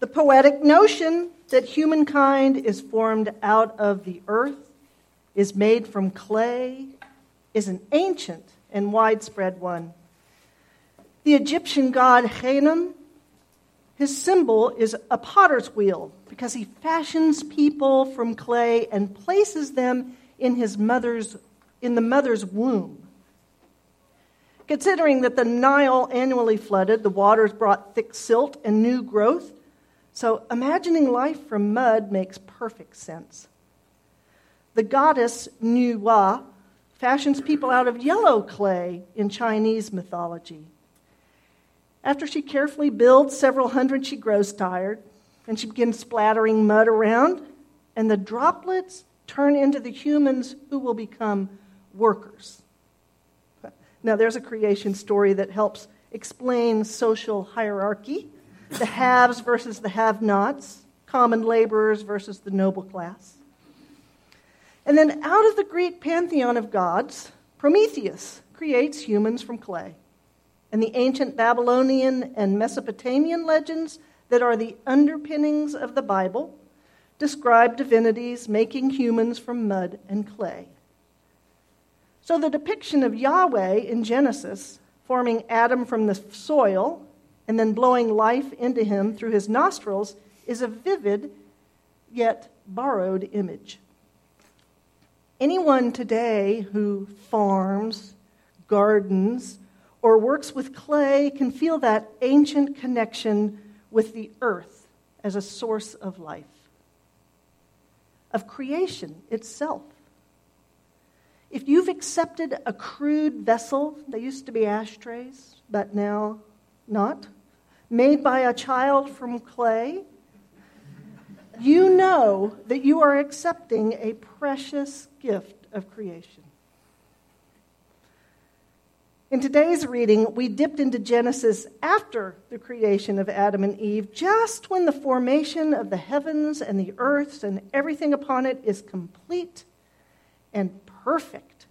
The poetic notion that humankind is formed out of the earth, is made from clay, is an ancient and widespread one. The Egyptian god Khnum, his symbol is a potter's wheel because he fashions people from clay and places them in his mother's in the mother's womb. Considering that the Nile annually flooded, the waters brought thick silt and new growth. So imagining life from mud makes perfect sense. The goddess Nuwa fashions people out of yellow clay in Chinese mythology. After she carefully builds several hundred, she grows tired and she begins splattering mud around, and the droplets turn into the humans who will become workers. Now, there's a creation story that helps explain social hierarchy the haves versus the have nots, common laborers versus the noble class. And then, out of the Greek pantheon of gods, Prometheus creates humans from clay. And the ancient Babylonian and Mesopotamian legends that are the underpinnings of the Bible describe divinities making humans from mud and clay. So the depiction of Yahweh in Genesis, forming Adam from the soil and then blowing life into him through his nostrils, is a vivid yet borrowed image. Anyone today who farms, gardens, or works with clay can feel that ancient connection with the earth as a source of life, of creation itself. If you've accepted a crude vessel, they used to be ashtrays, but now not, made by a child from clay, you know that you are accepting a precious gift of creation. In today's reading, we dipped into Genesis after the creation of Adam and Eve, just when the formation of the heavens and the earths and everything upon it is complete and perfect.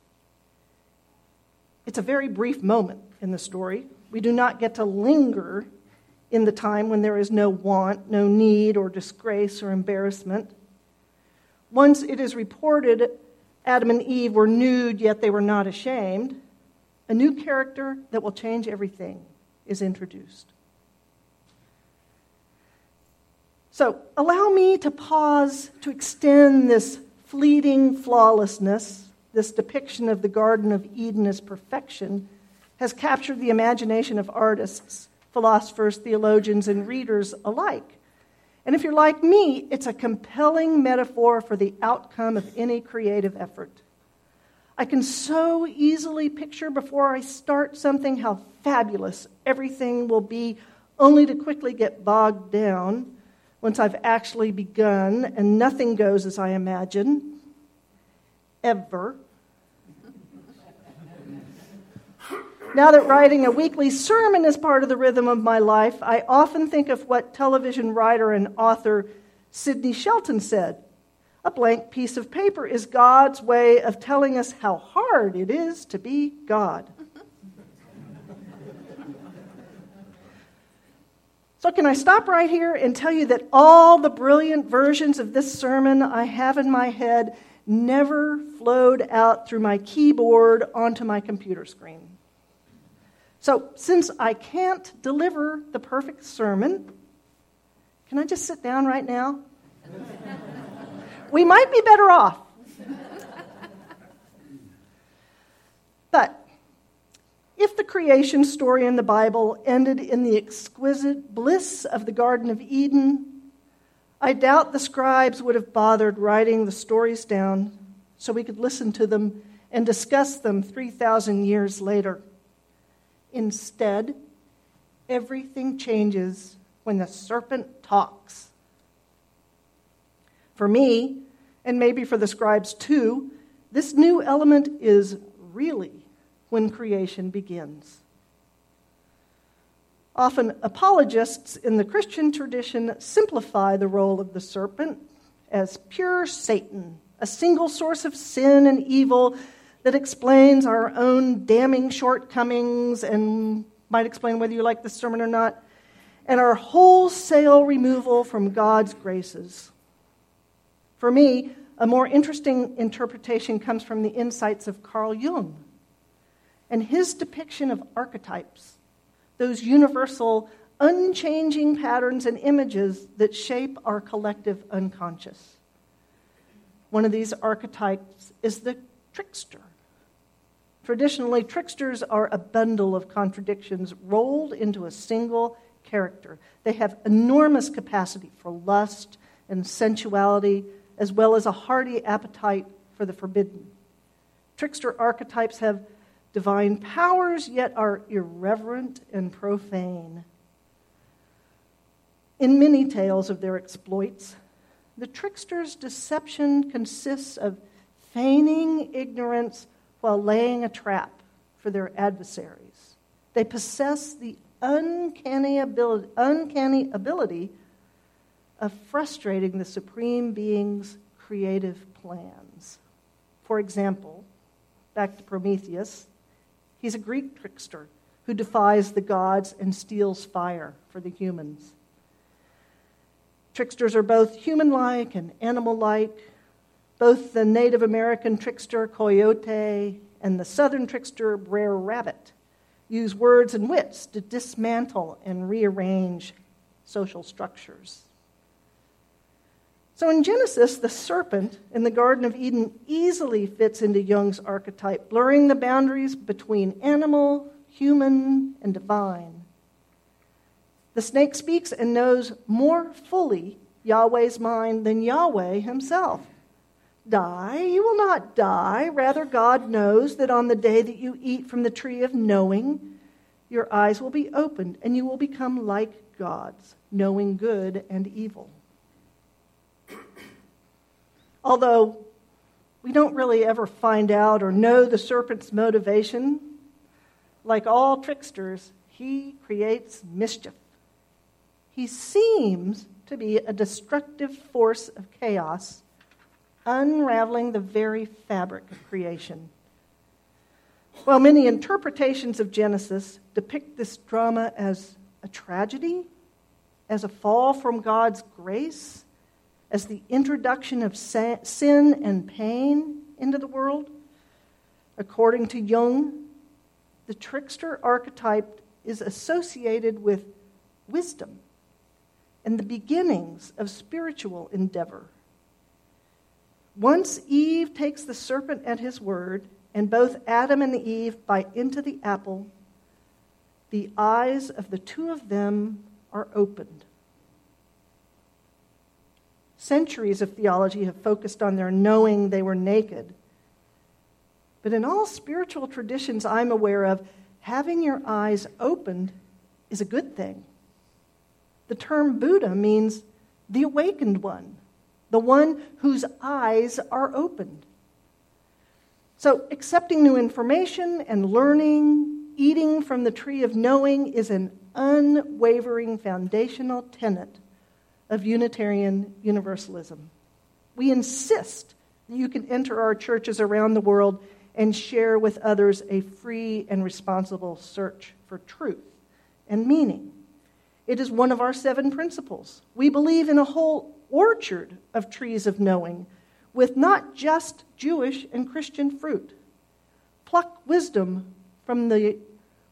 It's a very brief moment in the story. We do not get to linger in the time when there is no want, no need, or disgrace or embarrassment. Once it is reported Adam and Eve were nude, yet they were not ashamed, a new character that will change everything is introduced. So, allow me to pause to extend this fleeting flawlessness, this depiction of the Garden of Eden as perfection, has captured the imagination of artists philosophers, theologians, and readers alike. And if you're like me, it's a compelling metaphor for the outcome of any creative effort. I can so easily picture before I start something how fabulous everything will be, only to quickly get bogged down once I've actually begun and nothing goes as I imagine. Ever. Now that writing a weekly sermon is part of the rhythm of my life, I often think of what television writer and author Sidney Sheldon said. A blank piece of paper is God's way of telling us how hard it is to be God. So, can I stop right here and tell you that all the brilliant versions of this sermon I have in my head never flowed out through my keyboard onto my computer screen? So, since I can't deliver the perfect sermon, can I just sit down right now? we might be better off. but if the creation story in the Bible ended in the exquisite bliss of the Garden of Eden, I doubt the scribes would have bothered writing the stories down so we could listen to them and discuss them 3,000 years later. Instead, everything changes when the serpent talks. For me, and maybe for the scribes too, this new element is really when creation begins. Often, apologists in the Christian tradition simplify the role of the serpent as pure Satan, a single source of sin and evil that explains our own damning shortcomings and might explain whether you like the sermon or not. and our wholesale removal from God's graces. For me, a more interesting interpretation comes from the insights of Carl Jung and his depiction of archetypes, those universal, unchanging patterns and images that shape our collective unconscious. One of these archetypes is the trickster. Traditionally, tricksters are a bundle of contradictions rolled into a single character. They have enormous capacity for lust and sensuality, as well as a hearty appetite for the forbidden. Trickster archetypes have divine powers, yet are irreverent and profane. In many tales of their exploits, the trickster's deception consists of feigning ignorance while laying a trap for their adversaries. They possess the uncanny ability, uncanny ability of frustrating the Supreme Being's creative plans. For example, back to Prometheus, he's a Greek trickster who defies the gods and steals fire for the humans. Tricksters are both human like and animal like. Both the Native American trickster Coyote and the Southern trickster Brer Rabbit use words and wits to dismantle and rearrange social structures. So in Genesis, the serpent in the Garden of Eden easily fits into Jung's archetype, blurring the boundaries between animal, human, and divine. The snake speaks and knows more fully Yahweh's mind than Yahweh himself. Die, you will not die. Rather, God knows that on the day that you eat from the tree of knowing, your eyes will be opened and you will become like gods, knowing good and evil. Although we don't really ever find out or know the serpent's motivation, like all tricksters, he creates mischief. He seems to be a destructive force of chaos, unraveling the very fabric of creation. While many interpretations of Genesis depict this drama as a tragedy, as a fall from God's grace, as the introduction of sin and pain into the world, according to Jung, the trickster archetype is associated with wisdom and the beginnings of spiritual endeavor. Once Eve takes the serpent at his word, and both Adam and Eve bite into the apple, the eyes of the two of them are opened. Centuries of theology have focused on their knowing they were naked. But in all spiritual traditions I'm aware of, having your eyes opened is a good thing. The term Buddha means the awakened one, the one whose eyes are opened. So, accepting new information and learning, eating from the tree of knowing is an unwavering foundational tenet of Unitarian Universalism. We insist that you can enter our churches around the world and share with others a free and responsible search for truth and meaning. It is one of our seven principles. We believe in a whole orchard of trees of knowing with not just Jewish and Christian fruit. Pluck wisdom from the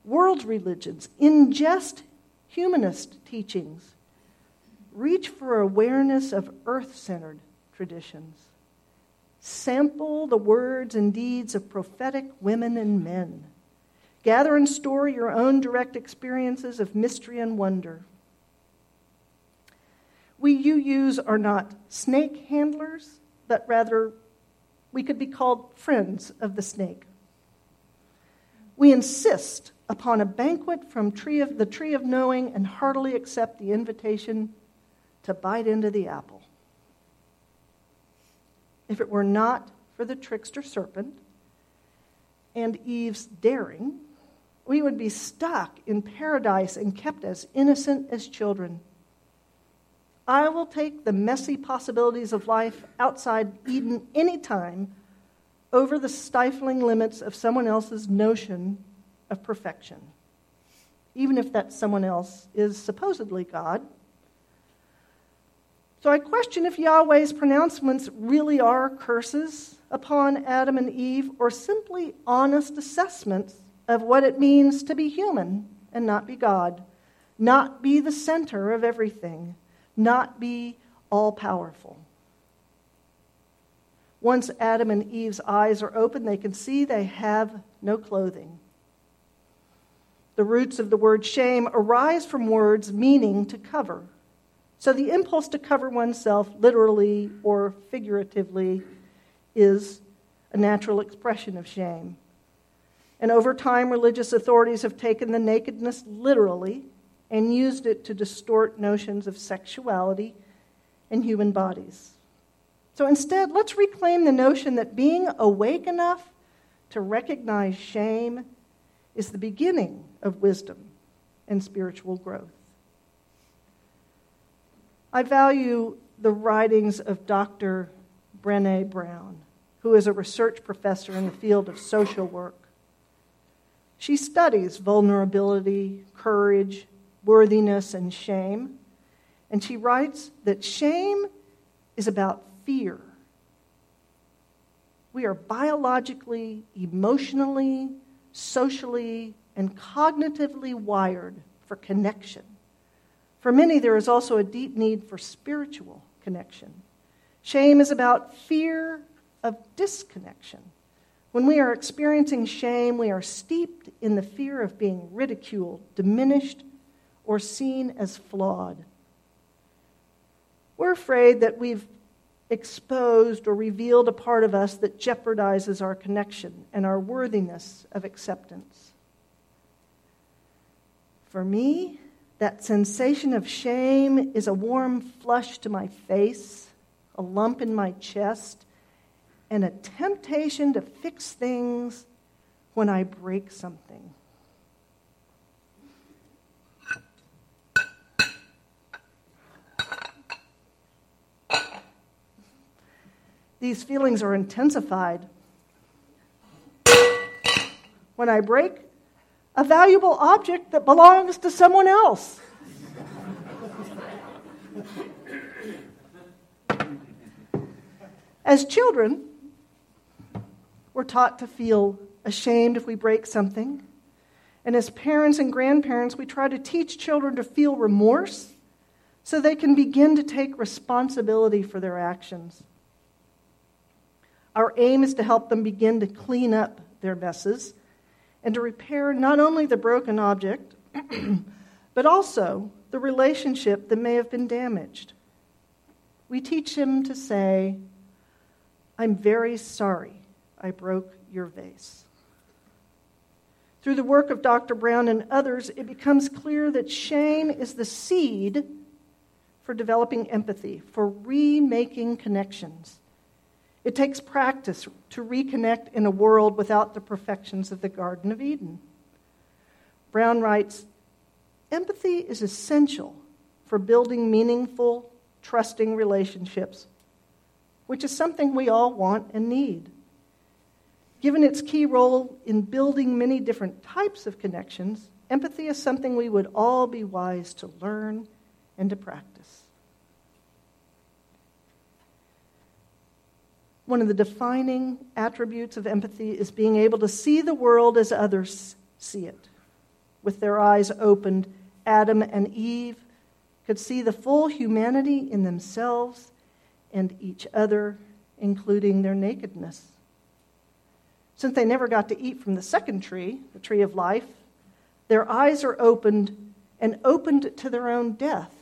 world's religions, ingest humanist teachings, reach for awareness of earth centered traditions. Sample the words and deeds of prophetic women and men. Gather and store your own direct experiences of mystery and wonder. We you use are not snake handlers, but rather we could be called friends of the snake. We insist upon a banquet from tree of, the tree of knowing and heartily accept the invitation to bite into the apple. If it were not for the trickster serpent and Eve's daring, we would be stuck in paradise and kept as innocent as children. I will take the messy possibilities of life outside Eden anytime over the stifling limits of someone else's notion of perfection. even if that someone else is supposedly God. So I question if Yahweh's pronouncements really are curses upon Adam and Eve or simply honest assessments of what it means to be human and not be God, not be the center of everything, not be all powerful. Once Adam and Eve's eyes are open, they can see they have no clothing. The roots of the word shame arise from words meaning to cover. So the impulse to cover oneself, literally or figuratively, is a natural expression of shame. And over time, religious authorities have taken the nakedness literally and used it to distort notions of sexuality and human bodies. So instead, let's reclaim the notion that being awake enough to recognize shame is the beginning of wisdom and spiritual growth. I value the writings of Dr. Brene Brown, who is a research professor in the field of social work. She studies vulnerability, courage, worthiness, and shame. And she writes that shame is about fear. We are biologically, emotionally, socially, and cognitively wired for connection. For many, there is also a deep need for spiritual connection. Shame is about fear of disconnection. When we are experiencing shame, we are steeped in the fear of being ridiculed, diminished, or seen as flawed. We're afraid that we've exposed or revealed a part of us that jeopardizes our connection and our worthiness of acceptance. For me, that sensation of shame is a warm flush to my face, a lump in my chest, and a temptation to fix things when I break something. These feelings are intensified when I break a valuable object that belongs to someone else. As children, we're taught to feel ashamed if we break something. And as parents and grandparents, we try to teach children to feel remorse so they can begin to take responsibility for their actions. Our aim is to help them begin to clean up their messes and to repair not only the broken object, but also the relationship that may have been damaged. We teach them to say, I'm very sorry I broke your vase. Through the work of Dr. Brown and others, it becomes clear that shame is the seed for developing empathy, for remaking connections. It takes practice to reconnect in a world without the perfections of the Garden of Eden. Brown writes Empathy is essential for building meaningful, trusting relationships, which is something we all want and need. Given its key role in building many different types of connections, empathy is something we would all be wise to learn and to practice. One of the defining attributes of empathy is being able to see the world as others see it. With their eyes opened, Adam and Eve could see the full humanity in themselves and each other, including their nakedness. Since they never got to eat from the second tree, the tree of life, their eyes are opened and opened to their own death,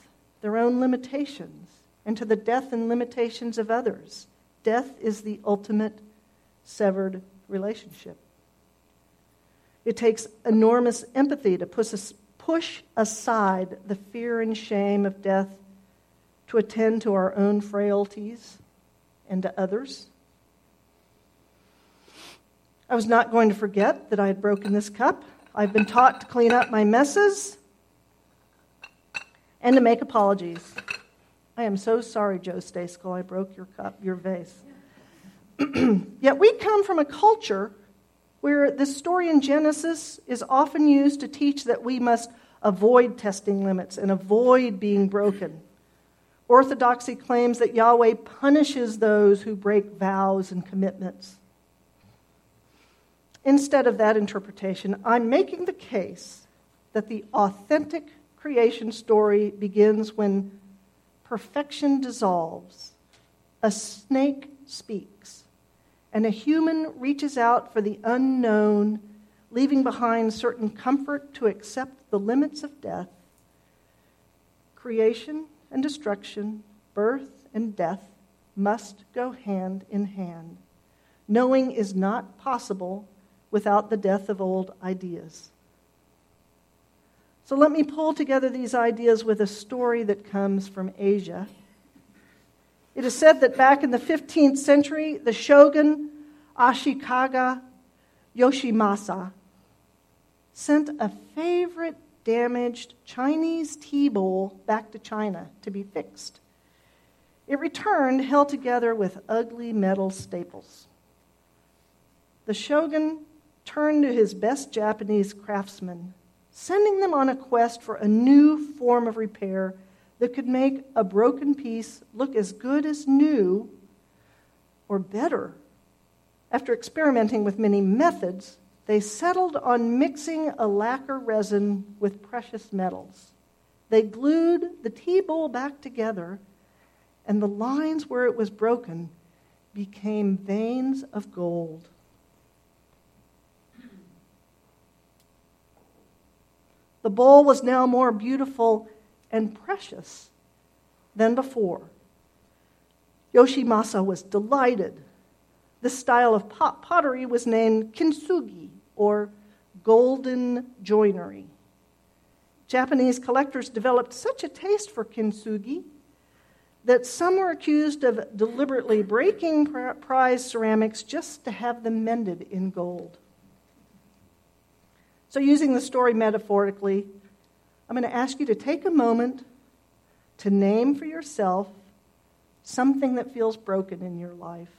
their own limitations, and to the death and limitations of others. Death is the ultimate severed relationship. It takes enormous empathy to push aside the fear and shame of death to attend to our own frailties and to others. I was not going to forget that I had broken this cup. I've been taught to clean up my messes and to make apologies. I am so sorry, Joe Stayskull, I broke your cup, your vase. Yet we come from a culture where the story in Genesis is often used to teach that we must avoid testing limits and avoid being broken. Orthodoxy claims that Yahweh punishes those who break vows and commitments. Instead of that interpretation, I'm making the case that the authentic creation story begins when perfection dissolves, a snake speaks, and a human reaches out for the unknown, leaving behind certain comfort to accept the limits of death. Creation and destruction, birth and death must go hand in hand. Knowing is not possible without the death of old ideas. So let me pull together these ideas with a story that comes from Asia. It is said that back in the 15th century, the shogun Ashikaga Yoshimasa sent a favorite damaged Chinese tea bowl back to China to be fixed. It returned held together with ugly metal staples. The shogun turned to his best Japanese craftsmen sending them on a quest for a new form of repair that could make a broken piece look as good as new or better. After experimenting with many methods, they settled on mixing a lacquer resin with precious metals. They glued the tea bowl back together, and the lines where it was broken became veins of gold. The bowl was now more beautiful and precious than before. Yoshimasa was delighted. This style of pot- pottery was named kintsugi, or golden joinery. Japanese collectors developed such a taste for kintsugi that some were accused of deliberately breaking prized ceramics just to have them mended in gold. So, using the story metaphorically, I'm going to ask you to take a moment to name for yourself something that feels broken in your life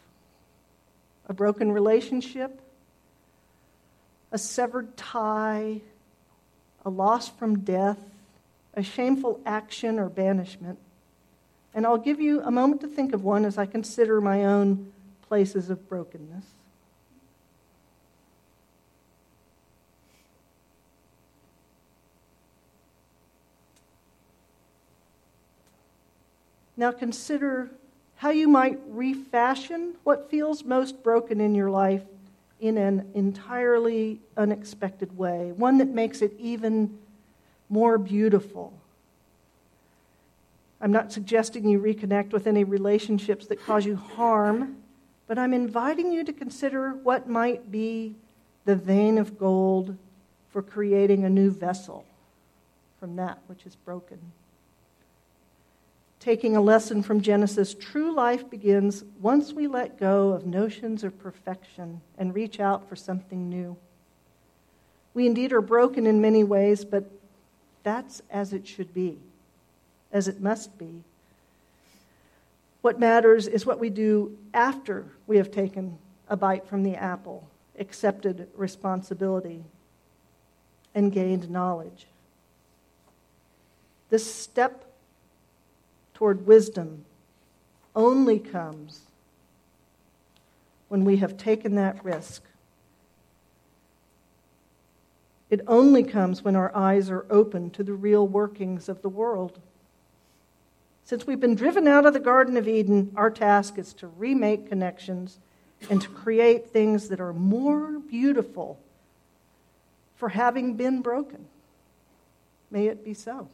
a broken relationship, a severed tie, a loss from death, a shameful action or banishment. And I'll give you a moment to think of one as I consider my own places of brokenness. Now consider how you might refashion what feels most broken in your life in an entirely unexpected way, one that makes it even more beautiful. I'm not suggesting you reconnect with any relationships that cause you harm, but I'm inviting you to consider what might be the vein of gold for creating a new vessel from that which is broken taking a lesson from Genesis, true life begins once we let go of notions of perfection and reach out for something new. We indeed are broken in many ways, but that's as it should be, as it must be. What matters is what we do after we have taken a bite from the apple, accepted responsibility, and gained knowledge. This step toward wisdom only comes when we have taken that risk. It only comes when our eyes are open to the real workings of the world. Since we've been driven out of the Garden of Eden, our task is to remake connections and to create things that are more beautiful for having been broken. May it be so.